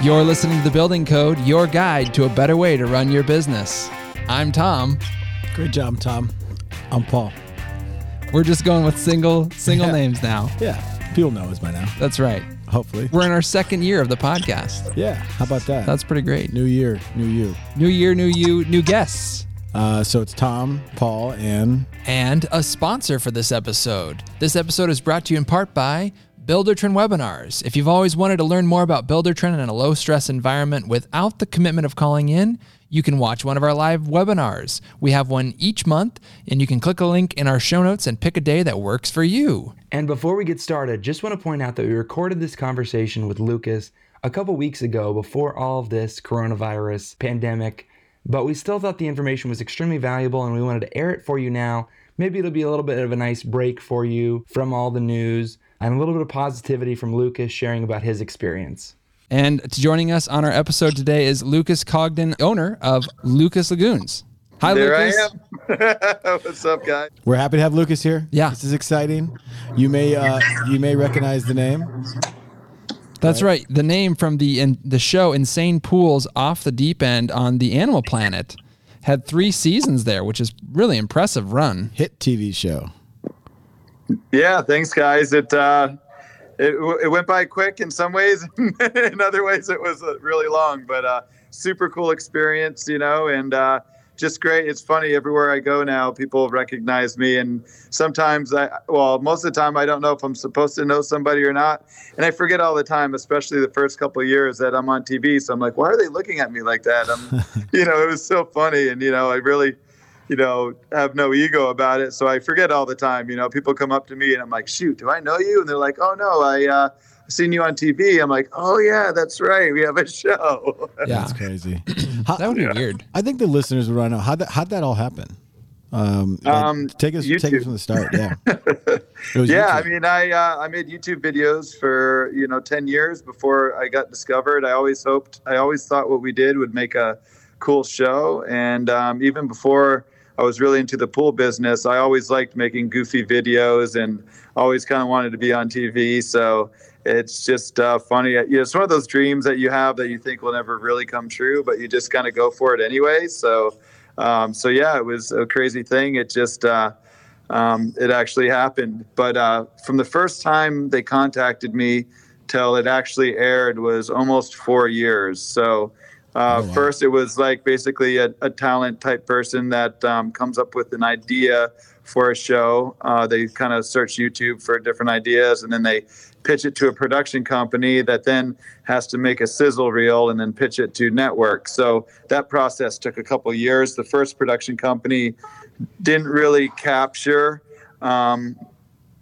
You're listening to The Building Code, your guide to a better way to run your business. I'm Tom. Great job, Tom. I'm Paul. We're just going with single single Yeah. names now. Yeah, people know us by now. That's right. Hopefully. We're in our second year of the podcast. Yeah, how about that? That's pretty great. new year, new you. New year, new you, new guests. Uh, so it's Tom, Paul, and and a sponsor for this episode. This episode is brought to you in part by Buildertrend Webinars. If you've always wanted to learn more about Buildertrend in a low stress environment without the commitment of calling in, you can watch one of our live webinars. We have one each month, and you can click a link in our show notes and pick a day that works for you. And before we get started, just want to point out that we recorded this conversation with Lucas a couple weeks ago before all of this coronavirus pandemic, but we still thought the information was extremely valuable and we wanted to air it for you now. Maybe it'll be a little bit of a nice break for you from all the news and a little bit of positivity from Lucas sharing about his experience. And joining us on our episode today is Lucas Congdon, owner of Lucas Lagoons. Hi, There Lucas. I am. What's up, guys? we're happy to have Lucas here. Yeah. this is exciting. You may uh, you may recognize the name. That's right. The name from the in, the show Insane Pools Off the Deep End on the Animal Planet had three seasons there, which is really impressive run. Hit TV show. Yeah, thanks, guys. It uh, it, it went by quick in some ways. in other ways, it was uh, really long, but uh, super cool experience, you know, and uh, just great. It's funny everywhere I go now, people recognize me, and sometimes I, well, most of the time I don't know if I'm supposed to know somebody or not, and I forget all the time, especially the first couple of years that I'm on TV. So I'm like, why are they looking at me like that? I'm, you know, it was so funny, and you know, I really you know, have no ego about it. So I forget all the time. You know, people come up to me and I'm like, shoot, do I know you? And they're like, oh no, I uh, seen you on TV. I'm like, oh yeah, that's right. We have a show. Yeah, That's crazy. How- that would be weird. I think the listeners would want to know how that how'd that all happen. Um, like, Um, take us take us from the start. Yeah. It was yeah, I mean, I uh, I made YouTube videos for you know ten years before I got discovered. I always hoped, I always thought what we did would make a cool show, and um, even before I was really into the pool business, I always liked making goofy videos and always kind of wanted to be on TV. So it's just uh, funny. It's one of those dreams that you have that you think will never really come true, but you just kind of go for it anyway. So, um, so yeah, it was a crazy thing. It just uh, um, it actually happened. But uh, from the first time they contacted me till it actually aired was almost four years. So uh, Oh, wow. first it was like basically a, a talent type person that um, comes up with an idea for a show. Uh, they kind of search YouTube for different ideas and then they pitch it to a production company that then has to make a sizzle reel and then pitch it to network. So that process took a couple years. The first production company didn't really capture um,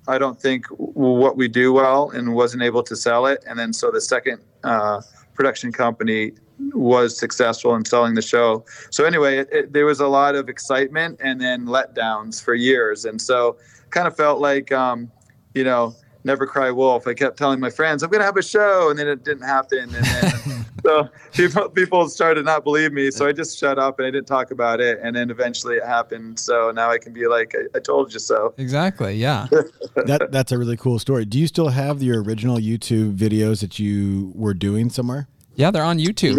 i don't think what we do well and wasn't able to sell it and then so the second uh, production company was successful in selling the show. So anyway it, it, there was a lot of excitement and then letdowns for years. And so kind of felt like um, you know never cry wolf. I kept telling my friends i'm to have a show and then it didn't happen. And then so people people started to not believe me so i just shut up and i didn't talk about it and then eventually it happened so now i can be like i, I told you so Exactly. Yeah. that that's a really cool story. Do you still have your original YouTube videos that you were doing somewhere? Yeah, they're on YouTube.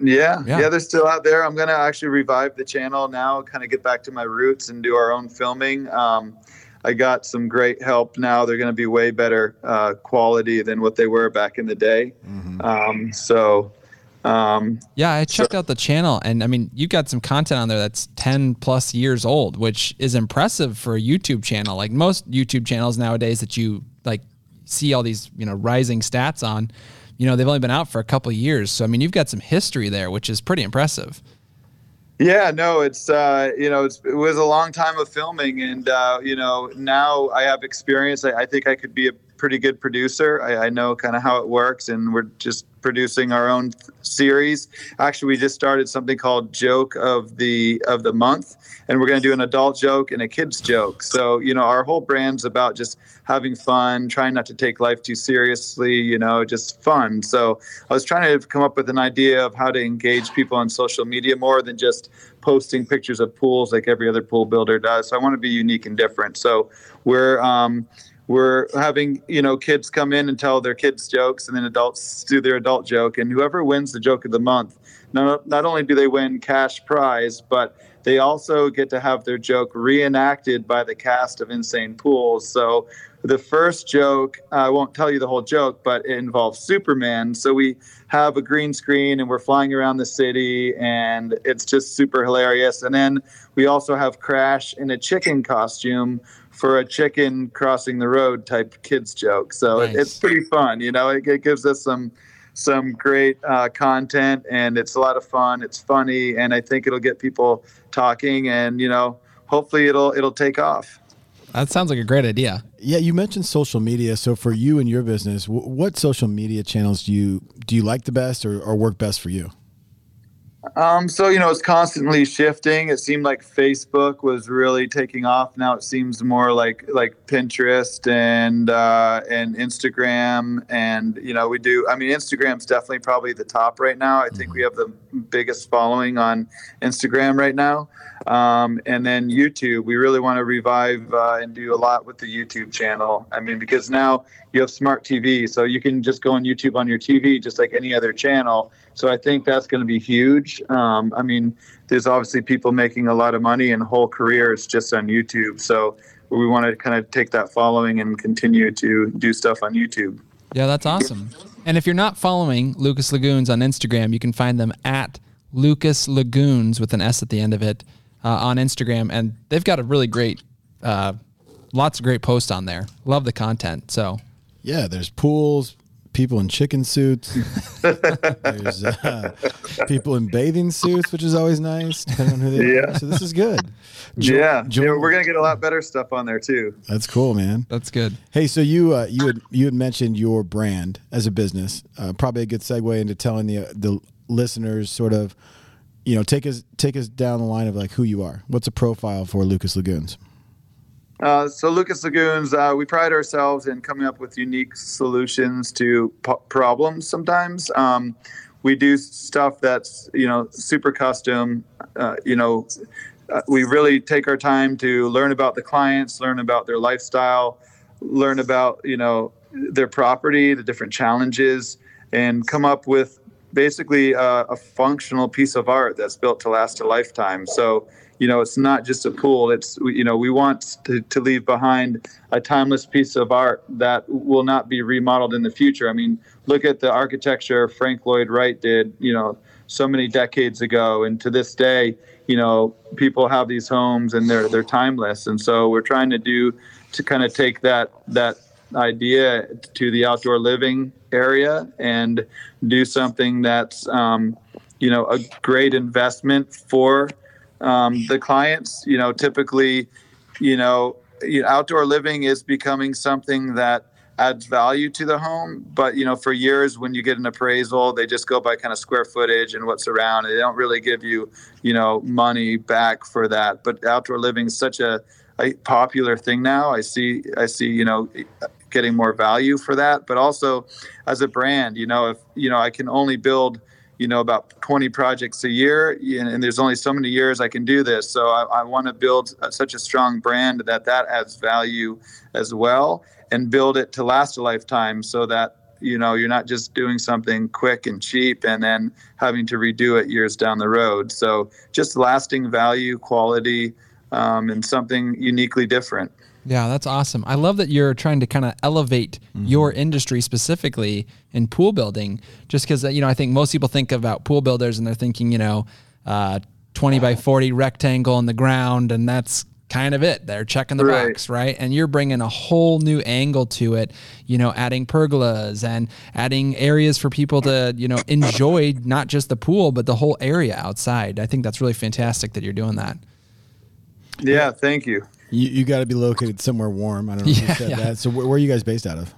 yeah, Yeah. yeah they're still out there i'm going to actually revive the channel now kind of get back to my roots and do our own filming um, i got some great help now they're going to be way better uh, quality than what they were back in the day um, so um, Yeah, I checked out the channel and I mean, you've got some content on there that's 10 plus years old, which is impressive for a YouTube channel. Like most YouTube channels nowadays that you like see all these, you know, rising stats on, you know, they've only been out for a couple of years. So I mean, you've got some history there, which is pretty impressive. Yeah, no, it's uh, you know it's, it was a long time of filming, and uh, you know now I have experience. I, I think I could be a pretty good producer. I, I know kind of how it works, and we're just producing our own th- series. Actually, we just started something called Joke of the of the Month, and we're going to do an adult joke and a kids joke. So you know our whole brand's about just having fun, trying not to take life too seriously. You know, just fun. So I was trying to come up with an idea of how to engage people on social media more than just posting pictures of pools like every other pool builder does. So I want to be unique and different. So we're um, we're having you know kids come in and tell their kids jokes and then adults do their adult joke. And whoever wins the joke of the month not, not only do they win cash prize but they also get to have their joke reenacted by the cast of insane pools so the first joke i won't tell you the whole joke but it involves superman. So we have a green screen and we're flying around the city and it's just super hilarious. And then we also have crash in a chicken costume for a chicken crossing the road type kids joke. So nice. it, it's pretty fun. You know, it, it gives us some some great uh, content and it's a lot of fun. It's funny and I think it'll get people talking and you know hopefully it'll it'll take off. That sounds like a great idea. Yeah, you mentioned social media. So for you and your business, what social media channels do you do you like the best or, or work best for you? Um, so you know, it's constantly shifting. It seemed like Facebook was really taking off. Now it seems more like like Pinterest and uh, and Instagram. And you know, we do. I mean, Instagram's definitely probably the top right now. I think we have the biggest following on Instagram right now. Um, and then YouTube, we really want to revive uh, and do a lot with the YouTube channel. I mean, because now you have smart TV, so you can just go on YouTube on your TV just like any other channel. So I think that's going to be huge. Um, I mean, there's obviously people making a lot of money and whole careers just on YouTube. So we want to kind of take that following and continue to do stuff on YouTube. Yeah, that's awesome. And if you're not following Lucas Lagoons on Instagram, you can find them at Lucas Lagoons with an S at the end of it uh, on Instagram, and they've got a really great, uh, lots of great posts on there. Love the content. So, yeah, there's pools, people in chicken suits. there's uh, people in bathing suits, which is always nice, depending on who they yeah. are. So this is good. Jo- yeah, jo- yeah, we're gonna get a lot better stuff on there too. That's cool, man. That's good. Hey, so you uh, you had you had mentioned your brand as a business. Uh, probably a good segue into telling the the listeners sort of you know, take us take us down the line of like who you are. What's a profile for Lucas Lagoons? Uh, so Lucas Lagoons, uh, we pride ourselves in coming up with unique solutions to problems. Sometimes um, we do stuff that's you know super custom. Uh, you know, uh, we really take our time to learn about the clients, learn about their lifestyle, learn about you know their property, the different challenges, and come up with basically a, a, functional piece of art that's built to last a lifetime. So, you know, it's not just a pool. It's, you know, we want to, to leave behind a timeless piece of art that will not be remodeled in the future. I mean, look at the architecture Frank Lloyd Wright did, you know, so many decades ago. And to this day, you know, people have these homes and they're, they're timeless. And so we're trying to do to kind of take that, that idea to the outdoor living area and do something that's um, you know a great investment for um, the clients. You know, typically, you know, outdoor living is becoming something that adds value to the home. But you know, for years when you get an appraisal, they just go by kind of square footage and what's around. They don't really give you, you know, money back for that. But outdoor living is such a, a popular thing now. I see, I see, you know, getting more value for that. But also, as a brand, you know, if you know, I can only build you know about 20 projects a year and there's only so many years i can do this. So i, I want to build a, such a strong brand that that adds value as well and build it to last a lifetime so that you know you're not just doing something quick and cheap and then having to redo it years down the road. So just lasting value quality um, and something uniquely different yeah, that's awesome. I love that you're trying to kind of elevate mm-hmm. your industry specifically in pool building, just because, you know, I think most people think about pool builders and they're thinking, you know, uh, 20 by 40 rectangle in the ground, and that's kind of it. They're checking the right. box, right? And you're bringing a whole new angle to it, you know, adding pergolas and adding areas for people to, you know, enjoy not just the pool, but the whole area outside. I think that's really fantastic that you're doing that. Yeah, thank you. You, you got to be located somewhere warm. I don't know if you said yeah. that. So where, where, are you guys based out of?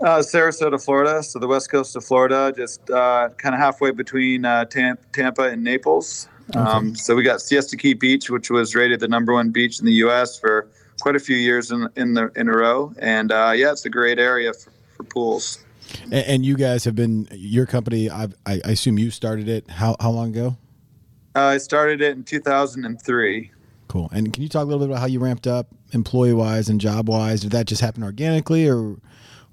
Uh, Sarasota, Florida. So the west coast of Florida, just uh, kind of halfway between uh, Tampa and Naples. Okay. Um, so we got Siesta Key Beach, which was rated the number one beach in the U.S. for quite a few years in in, the, in a row. And uh, yeah, it's a great area for, for pools. And, and, you guys have been your company. I've, i I assume you started it. How how long ago? Uh, I started it in 2003. Cool. And can you talk a little bit about how you ramped up employee wise and job wise? Did that just happen organically or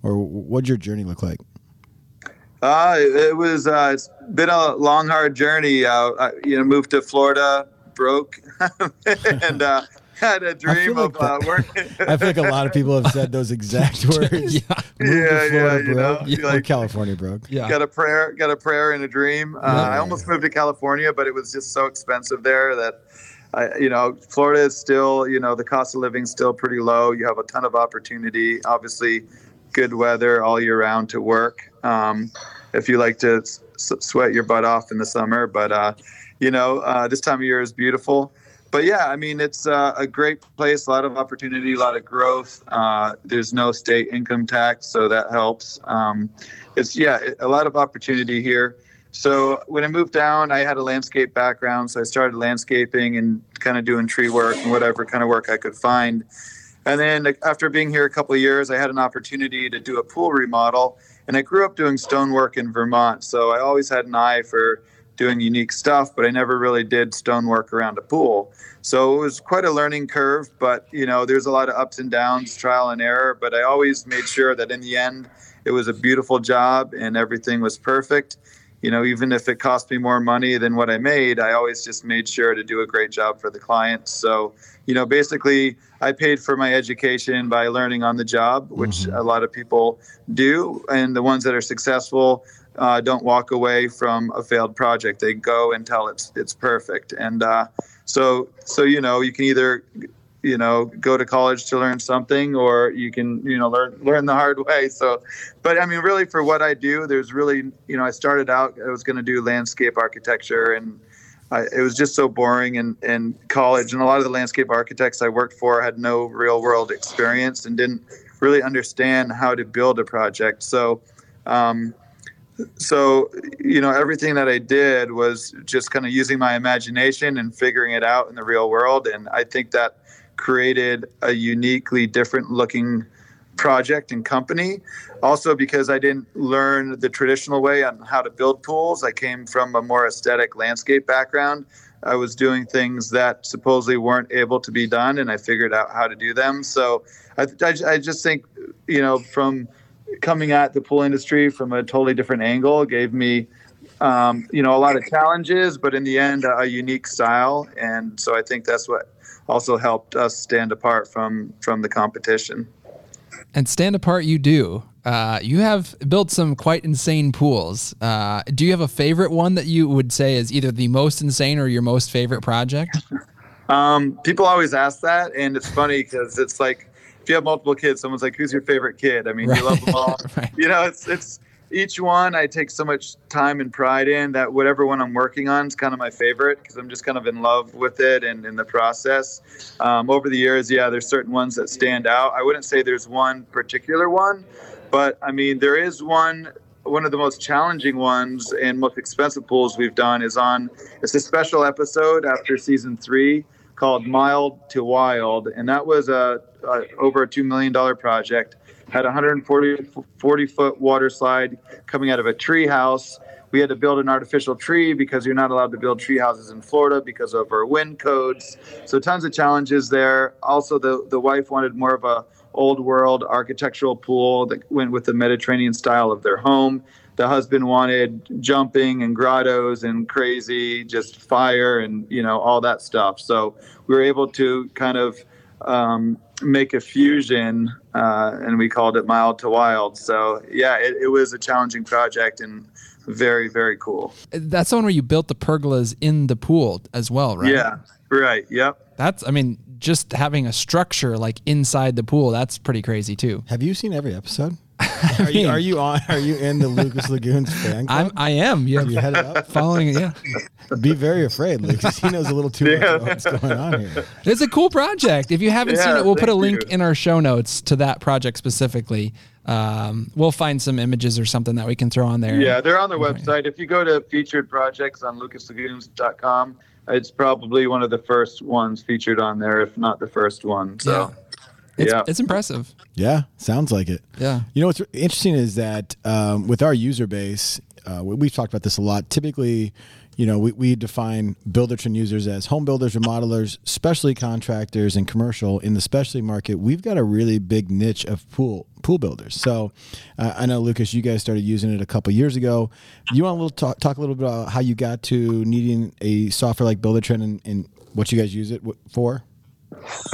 or what did your journey look like? Uh, it was uh, it's been a long, hard journey. Uh, I, you know, moved to Florida, broke, and uh, had a dream like of uh, working. I feel like a lot of people have said those exact words. Yeah. Moved to Yeah, yeah, you know, broke, you or like- California broke. Yeah. got a prayer, got a prayer and a dream. Uh, I almost moved to California, but it was just so expensive there that. I, you know, Florida is still, you know, the cost of living is still pretty low. You have a ton of opportunity. Obviously, good weather all year round to work. Um, if you like to s- sweat your butt off in the summer, but uh, you know, uh, this time of year is beautiful. But yeah, I mean, it's uh, a great place. A lot of opportunity, a lot of growth. Uh, there's no state income tax, so that helps. Um, it's yeah, a lot of opportunity here. So when I moved down, I had a landscape background, so I started landscaping and kind of doing tree work and whatever kind of work I could find. And then after being here a couple of years, I had an opportunity to do a pool remodel. And I grew up doing stonework in Vermont, so I always had an eye for doing unique stuff, but I never really did stonework around a pool. So it was quite a learning curve, but you know, there's a lot of ups and downs, trial and error, but I always made sure that in the end it was a beautiful job and everything was perfect. You know, even if it cost me more money than what I made, I always just made sure to do a great job for the client. So, you know, basically, I paid for my education by learning on the job, which a lot of people do. And the ones that are successful uh, don't walk away from a failed project. They go until it's it's perfect. And uh, so, so you know, you can either you know go to college to learn something or you can you know learn learn the hard way. So but i mean really for what i do there's really you know i started out i was going to do landscape architecture and I, it was just so boring in, in college and a lot of the landscape architects i worked for had no real world experience and didn't really understand how to build a project. So um, so you know everything that i did was just kind of using my imagination and figuring it out in the real world and i think that created a uniquely different looking project and company. Also because i didn't learn the traditional way on how to build pools i came from a more aesthetic landscape background. I was doing things that supposedly weren't able to be done and i figured out how to do them. So i, I, I just think you know from coming at the pool industry from a totally different angle gave me um, you know a lot of challenges but in the end a unique style. And so i think that's what also helped us stand apart from from the competition And stand apart, you do. Uh, you have built some quite insane pools. Uh, do you have a favorite one that you would say is either the most insane or your most favorite project? Um, people always ask that, and it's funny because it's like if you have multiple kids, someone's like, "Who's your favorite kid?" I mean, you love them all. Right. You know, it's it's each one I take so much time and pride in that whatever one I'm working on is kind of my favorite because I'm just kind of in love with it and in the process. Um, over the years, yeah, there's certain ones that stand out. I wouldn't say there's one particular one, but I mean, there is one. One of the most challenging ones and most expensive pools we've done is on. It's a special episode after season three called Mild to Wild, and that was a, a over a two million dollar project. Had a 140 40 foot water slide coming out of a tree house. We had to build an artificial tree because you're not allowed to build tree houses in Florida because of our wind codes. So tons of challenges there. Also, the the wife wanted more of a old world architectural pool that went with the Mediterranean style of their home. The husband wanted jumping and grottos and crazy, just fire and you know all that stuff. So we were able to kind of um, make a fusion, uh, and we called it Mild to Wild. So yeah, it, it was a challenging project and very very cool. That's the one where you built the pergolas in the pool as well, right? Yeah, right. Yep. That's, I mean, just having a structure like inside the pool, that's pretty crazy too. Have you seen every episode? Are you, are you on? Are you in the Lucas Lagoons fan club? I'm, I am. You you head up. following, yeah. Be very afraid, Lucas. He knows a little too much Yeah. about what's going on here. It's a cool project. If you haven't seen it, we'll put a link you. in our show notes to that project specifically. Um, we'll find some images or something that we can throw on there. Yeah, they're on their website. If you go to featured projects on lucaslagoons.com, it's probably one of the first ones featured on there, if not the first one. So, It's, yeah. it's impressive. Yeah, sounds like it. Yeah. You know what's interesting is that um, with our user base, uh, we- we've talked about this a lot. Typically, you know, we, we define Buildertrend users as home builders, remodelers, specialty contractors, and commercial. In the specialty market, we've got a really big niche of pool pool builders. So uh, I know Lucas, you guys started using it a couple years ago. You want to little talk, talk a little bit about how you got to needing a software like Buildertrend and, and what you guys use it for?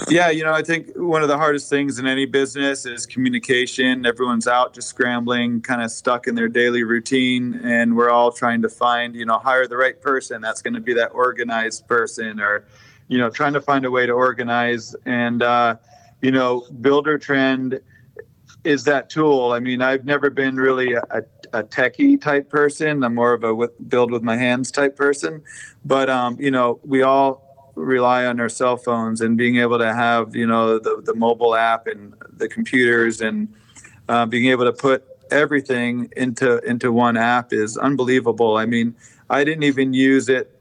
Yeah, you know, I think one of the hardest things in any business is communication. Everyone's out just scrambling, kind of stuck in their daily routine, and we're all trying to find, you know, hire the right person that's going to be that organized person or, you know, trying to find a way to organize. And, uh, you know, Buildertrend is that tool. I mean, I've never been really a, a techie type person. I'm more of a with, build with my hands type person. But, um, you know, we all rely on our cell phones and being able to have you know the, the mobile app and the computers and uh, being able to put everything into into one app is unbelievable. I mean i didn't even use it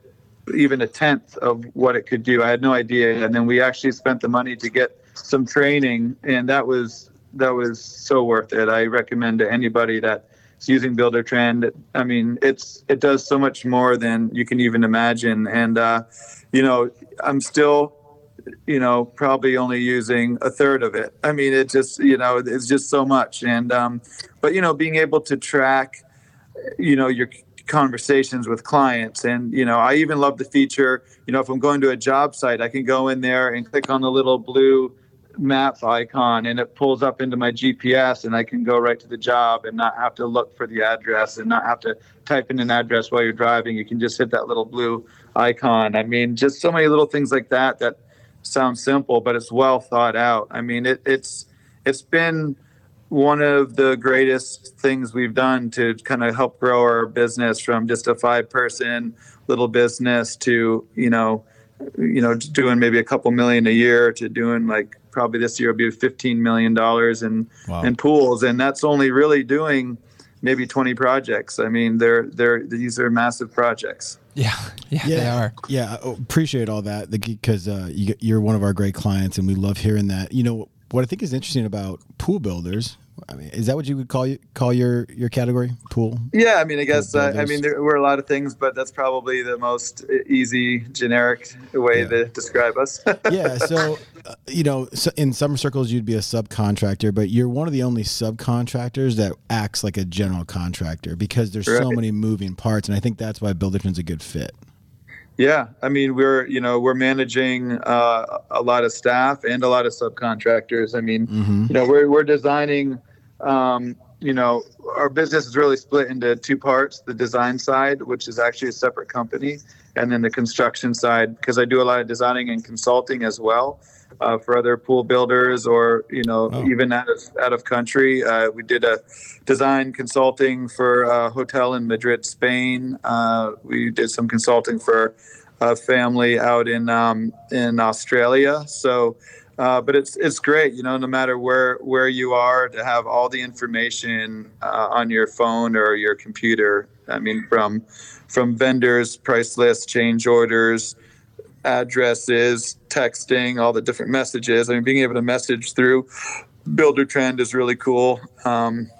even a tenth of what it could do. I had no idea. And then we actually spent the money to get some training and that was that was so worth it. I recommend to anybody that is using Buildertrend. i mean it's it does so much more than you can even imagine. And uh, you know, I'm still, you know, probably only using a third of it. I mean, it just, you know, it's just so much. And, um, but, you know, being able to track, you know, your conversations with clients. And, you know, I even love the feature, you know, if I'm going to a job site, I can go in there and click on the little blue map icon and it pulls up into my GPS and I can go right to the job and not have to look for the address and not have to type in an address while you're driving. You can just hit that little blue icon. I mean, just so many little things like that that sound simple, but it's well thought out. I mean, it, it's it's been one of the greatest things we've done to kind of help grow our business from just a five person little business to you know you know doing maybe a couple million a year to doing like probably this year will be 15 million dollars in wow. in pools and that's only really doing maybe 20 projects i mean they're they're these are massive projects yeah, yeah, yeah, they are. Yeah, I appreciate all that because uh, you, you're one of our great clients, and we love hearing that. You know what I think is interesting about pool builders. I mean, is that what you would call you, call your your category pool? Yeah, I mean, I guess uh, I mean there were a lot of things, but that's probably the most easy generic way yeah. to describe us. yeah, so uh, you know, so in some circles you'd be a subcontractor, but you're one of the only subcontractors that acts like a general contractor because there's right. so many moving parts, and I think that's why Buildertrend's a good fit. Yeah, I mean we're you know we're managing uh, a lot of staff and a lot of subcontractors. I mean, mm-hmm. you know we're we're designing. Um, you know, our business is really split into two parts: the design side, which is actually a separate company, and then the construction side. Because I do a lot of designing and consulting as well uh, for other pool builders or you know oh. even out of out of country. Uh, we did a design consulting for a hotel in Madrid, Spain. Uh, we did some consulting for a family out in um, in Australia. So. Uh, but it's it's great, you know, no matter where where you are, to have all the information uh, on your phone or your computer. I mean, from from vendors, price lists, change orders, addresses, texting, all the different messages. I mean, being able to message through Buildertrend is really cool. Um,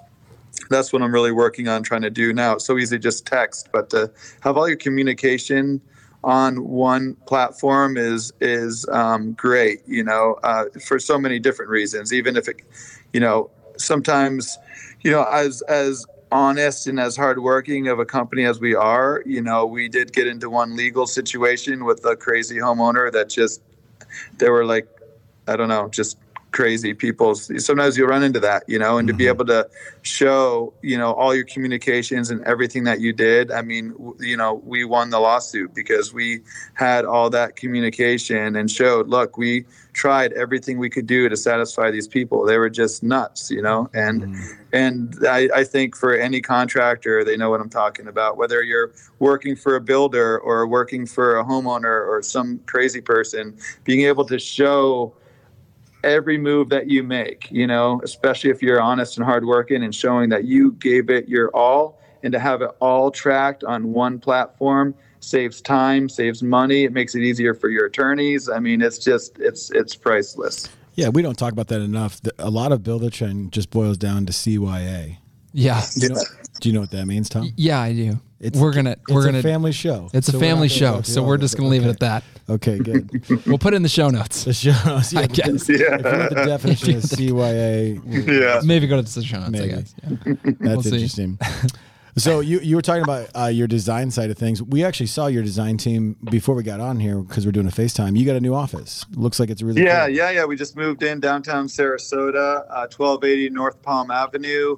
that's what I'm really working on trying to do now. It's so easy just text, but to have all your communication on one platform is is um, great. You know, uh, for so many different reasons. Even if it, you know, sometimes, you know, as as honest and as hardworking of a company as we are, you know, we did get into one legal situation with a crazy homeowner that just they were like, I don't know, just crazy people. Sometimes you run into that, you know, and mm-hmm. to be mm-hmm. able to show, you know, all your communications and everything that you did. I mean, you know, we won the lawsuit because we had all that communication and showed, look, we tried everything we could do to satisfy these people. They were just nuts, you know, and mm-hmm. and I, I think for any contractor, they know what I'm talking about. Whether you're working for a builder or working for a homeowner or some crazy person, being able to show every move that you make, you know, especially if you're honest and hardworking and showing that you gave it your all and to have it all tracked on one platform saves time, saves money, it makes it easier for your attorneys. I mean, it's just it's it's priceless. Yeah, we don't talk about that enough. A lot of Buildertrend just boils down to CYA. Yeah. You know, Do you know what that means, Tom? Yeah, I do. It's we're gonna it's we're a gonna family show. It's a So we're family show, so we're just gonna leave it at that. Okay, good. We'll put it in the show notes. The show notes. Yeah, I guess. Yeah. If you want the definition of CYA, Yeah. Maybe go to the show notes. Maybe. I guess. Yeah. that's see. interesting. So you you were talking about uh, your design side of things. We actually saw your design team before we got on here because we're doing a FaceTime. You got a new office. Looks like it's really Yeah, cool. yeah, yeah. We just moved in downtown Sarasota, uh, 1280 North Palm Avenue.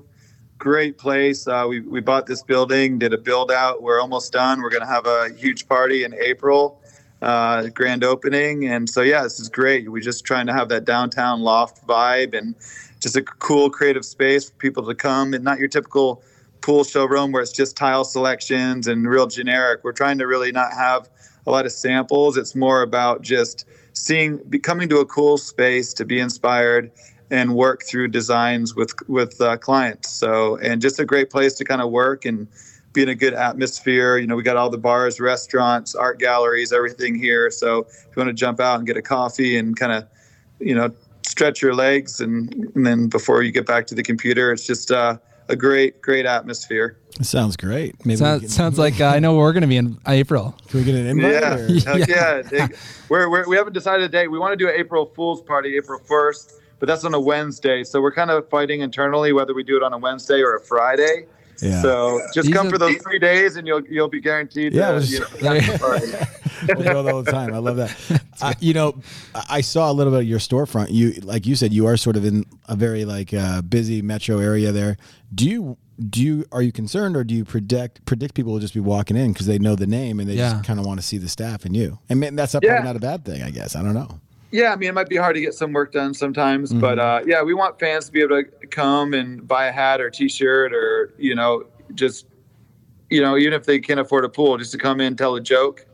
Great place. Uh, we, we bought this building, did a build out. We're almost done. We're going to have a huge party in April, uh, grand opening. And so, yeah, this is great. We're just trying to have that downtown loft vibe and just a cool creative space for people to come and not your typical pool showroom where it's just tile selections and real generic. We're trying to really not have a lot of samples. It's more about just seeing, coming to a cool space to be inspired and work through designs with with uh, clients. So, and just a great place to kind of work and be in a good atmosphere. You know, we got all the bars, restaurants, art galleries, everything here. So, if you want to jump out and get a coffee and kind of, you know, stretch your legs, and, and then before you get back to the computer, it's just uh, a great, great atmosphere. Sounds great. Maybe we Sounds, can, sounds like uh, I know we're gonna be in April. can we get an invite? Yeah, or- heck yeah. We're, we're, we haven't decided a date. We want to do an April Fool's party, April 1st, but that's on a Wednesday. So we're kind of fighting internally whether we do it on a Wednesday or a Friday. Yeah. So just These come are- for those three days, and you'll you'll be guaranteed. Yeah, to, we'll you know, have a we go there all the time. I love that. I, you know, I I saw a little bit of your storefront. You, like you said, you are sort of in a very like uh, busy metro area there. Do you do you are you concerned or do you predict predict people will just be walking in because they know the name and they Yeah. just kind of want to see the staff and you? And that's not, Yeah. probably not a bad thing, I guess. I don't know. Yeah, I mean, it might be hard to get some work done sometimes, Mm-hmm. but uh, yeah, we want fans to be able to come and buy a hat or T-shirt or you know just you know even if they can't afford a pool, just to come in, tell a joke,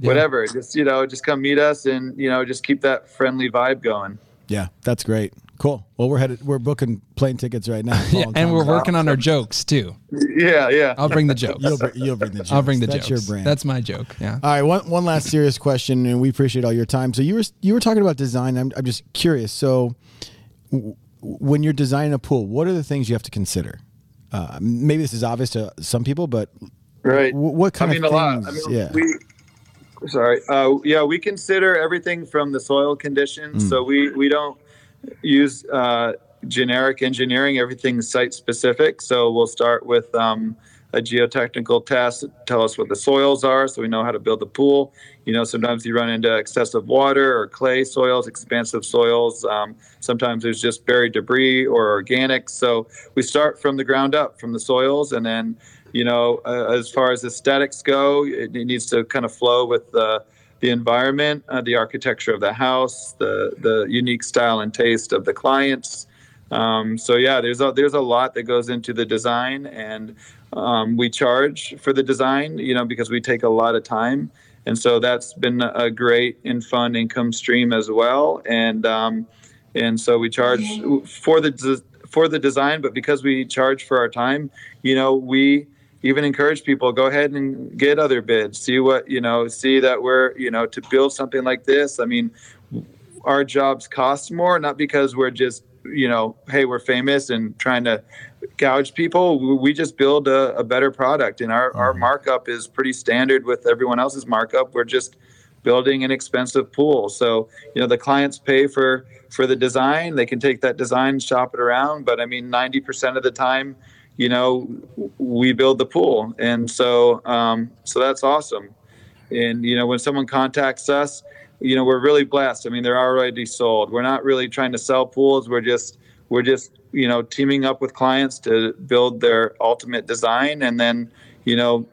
Yeah. whatever. Just you know, just come meet us and you know just keep that friendly vibe going. Yeah, that's great. Cool. Well, we're headed. We're booking plane tickets right now. Yeah, and we're Tom's- working on our jokes too. Yeah, yeah. I'll bring the jokes. You'll, br- you'll bring the jokes. I'll bring the That's jokes. your brand. That's my joke. Yeah. All right, one one last serious question, and we appreciate all your time. So you were you were talking about design. I'm I'm just curious. So w- when you're designing a pool, what are the things you have to consider? Uh, maybe this is obvious to some people, but Right. w- what kind I mean, of a lot. I things? mean, yeah, we. Sorry. Uh, yeah, we consider everything from the soil conditions. Mm. So we we don't use uh, generic engineering. Everything's site specific. So we'll start with um, a geotechnical test. Tell us what the soils are, so we know how to build the pool. You know, sometimes you run into excessive water or clay soils, expansive soils. Um, sometimes there's just buried debris or organics. So we start from the ground up, from the soils, and then you know, uh, as far as aesthetics go, it, it needs to kind of flow with the the environment, uh, the architecture of the house, the the unique style and taste of the clients. Um, so yeah, there's a there's a lot that goes into the design, and um, we charge for the design, you know, because we take a lot of time, and so that's been a great and fun income stream as well. And um, and so we charge for the for the design, but because we charge for our time, you know, we even encourage people go ahead and get other bids. See what you know see that we're you know to build something like this i mean our jobs cost more not because we're just you know hey we're famous and trying to gouge people. We just build a, a better product and our, our mm-hmm. markup is pretty standard with everyone else's markup. We're just building an expensive pool. So you know the clients pay for for the design. They can take that design shop it around but i mean 90% of the time you know we build the pool. And so um, so that's awesome. And you know when someone contacts us you know we're really blessed. I mean they're already sold. We're not really trying to sell pools. We're just we're just you know teaming up with clients to build their ultimate design. And then you know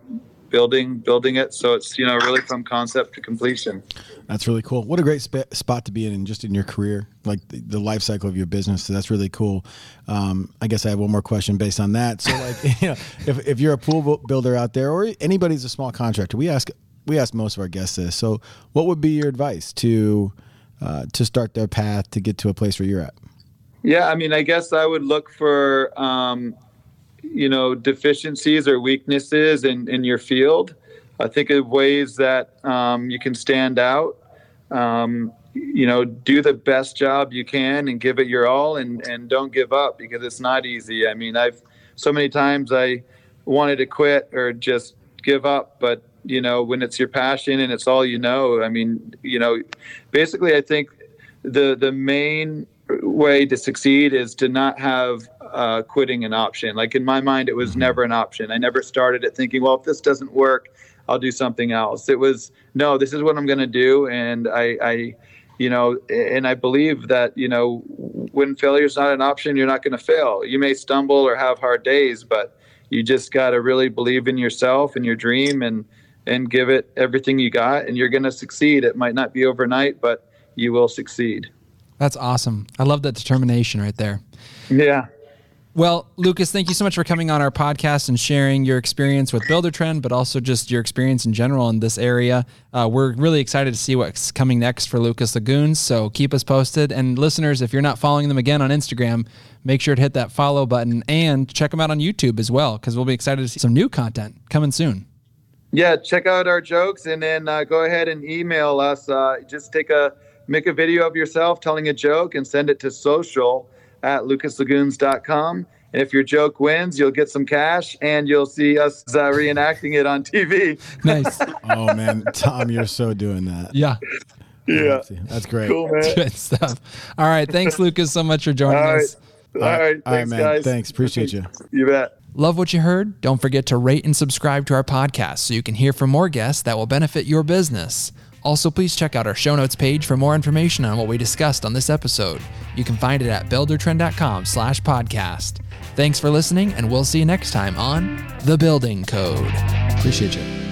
building building it so it's you know really from concept to completion that's really cool. What a great sp- spot to be in, in, just in your career, like the, the life cycle of your business. So that's really cool. Um, I guess I have one more question based on that. So, like, you know, if if you're a pool bu- builder out there, or anybody's a small contractor, we ask we ask most of our guests this. So, what would be your advice to uh, to start their path to get to a place where you're at? Yeah, I mean, I guess I would look for, um, you know, deficiencies or weaknesses in, in your field. I think of ways that um, you can stand out. Um, you know, do the best job you can and give it your all, and and don't give up because it's not easy. I mean, I've so many times I wanted to quit or just give up. But you know, when it's your passion and it's all you know, I mean, you know, basically, I think the the main way to succeed is to not have uh, quitting an option. Like in my mind, it was mm-hmm. never an option. I never started it thinking, well, if this doesn't work, I'll do something else. It was no, this is what I'm going to do, and I, I, you know, and I believe that you know, when failure is not an option, you're not going to fail. You may stumble or have hard days, but you just got to really believe in yourself and your dream and and give it everything you got, and you're going to succeed. It might not be overnight, but you will succeed. That's awesome. I love that determination right there. Yeah. Well, Lucas, thank you so much for coming on our podcast and sharing your experience with Buildertrend, but also just your experience in general in this area. Uh, we're really excited to see what's coming next for Lucas Lagoons. So keep us posted. And listeners, if you're not following them again on Instagram, make sure to hit that follow button and check them out on YouTube as well, because we'll be excited to see some new content coming soon. Yeah, check out our jokes and then uh, go ahead and email us. Uh, just take a make a video of yourself telling a joke and send it to social at lucaslagoons.com. And if your joke wins, you'll get some cash and you'll see us uh, reenacting it on TV. nice. oh, man. Tom, you're so doing that. Yeah. Yeah. That's great. Cool, man. Good stuff. All right. Thanks, Lucas, so much for joining All right. us. All right. All right. Thanks, All right, man. guys. Thanks. Appreciate you. You bet. Love what you heard? Don't forget to rate and subscribe to our podcast so you can hear from more guests that will benefit your business. Also, please check out our show notes page for more information on what we discussed on this episode. You can find it at buildertrend.com slash podcast. Thanks for listening, and we'll see you next time on The Building Code. Appreciate you.